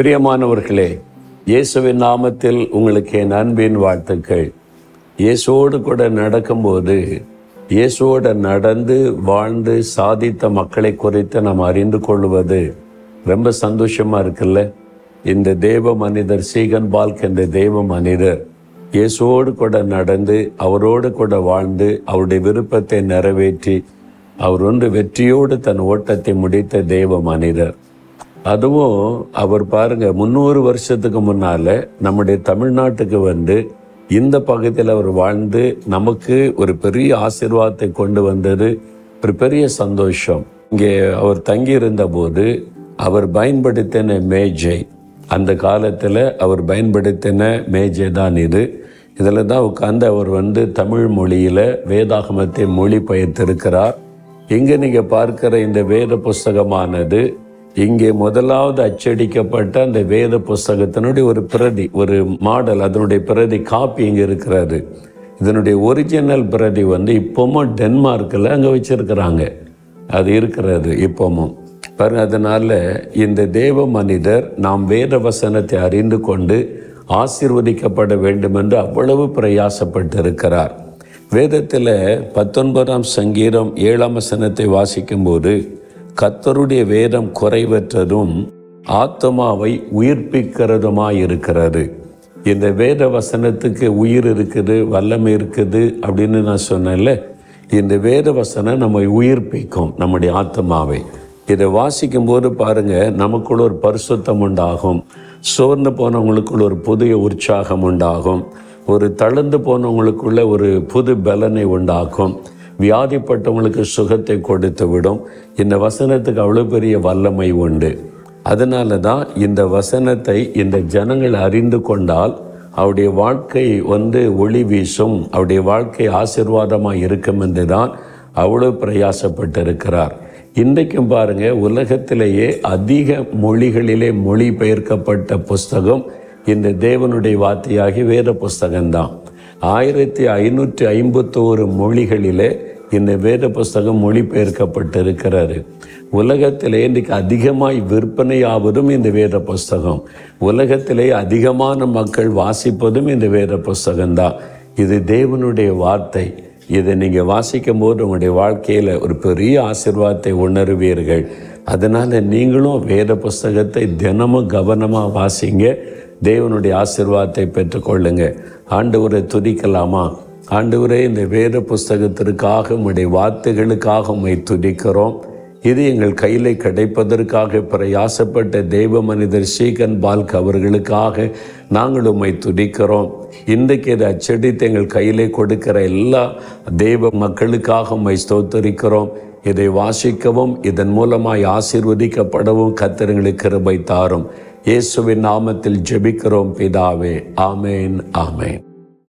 பிரியமானவர்களே இயேசுவின் நாமத்தில் உங்களுக்கு என் அன்பின் வாழ்த்துக்கள். இயேசுவோடு கூட நடக்கும்போது இயேசுவோடு நடந்து வாழ்ந்து சாதித்த மக்களை குறித்து நாம் அறிந்து கொள்வது ரொம்ப சந்தோஷமா இருக்குல்ல? இந்த தேவ மனிதர் சீகன் பால்க் என்ற தேவ மனிதர் இயேசுவோடு கூட நடந்து அவரோடு கூட வாழ்ந்து அவருடைய விருப்பத்தை நிறைவேற்றி அவர் ஒன்று வெற்றியோடு தன் ஓட்டத்தை முடித்த தேவ மனிதர். அதுவும் அவர் பாருங்க முந்நூறு வருஷத்துக்கு முன்னால நம்முடைய தமிழ்நாட்டுக்கு வந்து இந்த பகுதியில் அவர் வாழ்ந்து நமக்கு ஒரு பெரிய ஆசிர்வாதத்தை கொண்டு வந்தது ஒரு பெரிய சந்தோஷம். இங்கே அவர் தங்கியிருந்த போது அவர் பயன்படுத்தின மேஜை அந்த காலத்தில் அவர் பயன்படுத்தின மேஜை தான் இது. இதில் தான் உட்காந்து அவர் வந்து தமிழ் மொழியில் வேதாகமத்தை மொழிபெயர்த்திருக்கிறார். இங்கே நீங்கள் பார்க்கிற இந்த வேத புஸ்தகமானது இங்கே முதலாவது அச்சடிக்கப்பட்ட அந்த வேத புஸ்தகத்தினுடைய ஒரு பிரதி ஒரு மாடல் அதனுடைய பிரதி காப்பி இங்கே இருக்கிறாரு இதனுடைய ஒரிஜினல் பிரதி வந்து இப்போவும் டென்மார்க்கில் அங்கே வச்சிருக்கிறாங்க. அது இருக்கிறது இப்போவும் பாருங்க அதனால இந்த தேவ மனிதர் நாம் வேத வசனத்தை அறிந்து கொண்டு ஆசீர்வதிக்கப்பட வேண்டும் என்று அவ்வளவு பிரயாசப்பட்டிருக்கிறார். வேதத்தில் பத்தொன்பதாம் சங்கீதம் ஏழாம் வசனத்தை வாசிக்கும்போது கத்தருடைய வேதம் குறைவற்றதும் ஆத்மாவை உயிர்ப்பிக்கிறதுமாயிருக்கிறது. இந்த வேத வசனத்துக்கு உயிர் இருக்குது வல்லமை இருக்குது அப்படின்னு நான் சொன்னேன்ல. இந்த வேத வசனம் நம்மை உயிர்ப்பிக்கும் நம்முடைய ஆத்மாவை இதை வாசிக்கும் போது பாருங்க நமக்குள்ள ஒரு பரிசுத்தம் உண்டாகும். சோர்ந்து போனவங்களுக்குள்ள ஒரு புதிய உற்சாகம் உண்டாகும். ஒரு தளர்ந்து போனவங்களுக்குள்ள ஒரு புது பலனை உண்டாக்கும் வியாதிப்பட்டவங்களுக்கு சுகத்தை கொடுத்து விடும். இந்த வசனத்துக்கு அவ்வளோ பெரிய வல்லமை உண்டு. அதனால தான் இந்த வசனத்தை இந்த ஜனங்கள் அறிந்து கொண்டால் அவருடைய வாழ்க்கை வந்து ஒளி வீசும். அவருடைய வாழ்க்கை ஆசிர்வாதமாக இருக்கும் என்று தான் அவ்வளோ பிரயாசப்பட்டிருக்கிறார். இன்றைக்கும் பாருங்கள் உலகத்திலேயே அதிக மொழிகளிலே மொழிபெயர்க்கப்பட்ட புஸ்தகம் இந்த தேவனுடைய வார்த்தையாகி வேத புஸ்தகம்தான். ஆயிரத்தி ஐநூற்றி ஐம்பத்தோரு மொழிகளிலே இந்த வேத புஸ்தகம் மொழிபெயர்க்கப்பட்டிருக்கிறது. உலகத்திலே இன்றைக்கு அதிகமாய் விற்பனையாவதும் இந்த வேத புஸ்தகம். உலகத்திலே அதிகமான மக்கள் வாசிப்பதும் இந்த வேத புஸ்தகம்தான். இது தேவனுடைய வார்த்தை. இதை நீங்கள் வாசிக்கும் போது உங்களுடைய வாழ்க்கையில் ஒரு பெரிய ஆசிர்வாதத்தை உணருவீர்கள். அதனால் நீங்களும் வேத புஸ்தகத்தை தினமும் கவனமாக வாசிங்க. தேவனுடைய ஆசிர்வாதத்தை பெற்றுக்கொள்ளுங்க. ஆண்டவரை துதிக்கலாமா? ஆண்டவரே இந்த வேத புஸ்தகத்திற்காக உம்முடைய வார்த்தைகளுக்காக உம்மை துதிக்கிறோம். இது எங்கள் கையில் கிடைப்பதற்காக பிரயாசப்பட்ட தெய்வ மனிதர் ஸ்ரீகன் பால்க் அவர்களுக்காக நாங்கள் உம்மை துதிக்கிறோம். இன்றைக்கு இதை அச்சடித்து எங்கள் கையில் கொடுக்கிற எல்லா தெய்வ மக்களுக்காக உம்மை ஸ்தோத்தரிக்கிறோம். இதை வாசிக்கவும் இதன் மூலமாய் ஆசிர்வதிக்கப்படவும் கத்திரங்களுக்கு கிருபை தாரும். இயேசுவின் நாமத்தில் ஜெபிக்கிறோம் பிதாவே. ஆமேன் ஆமேன்.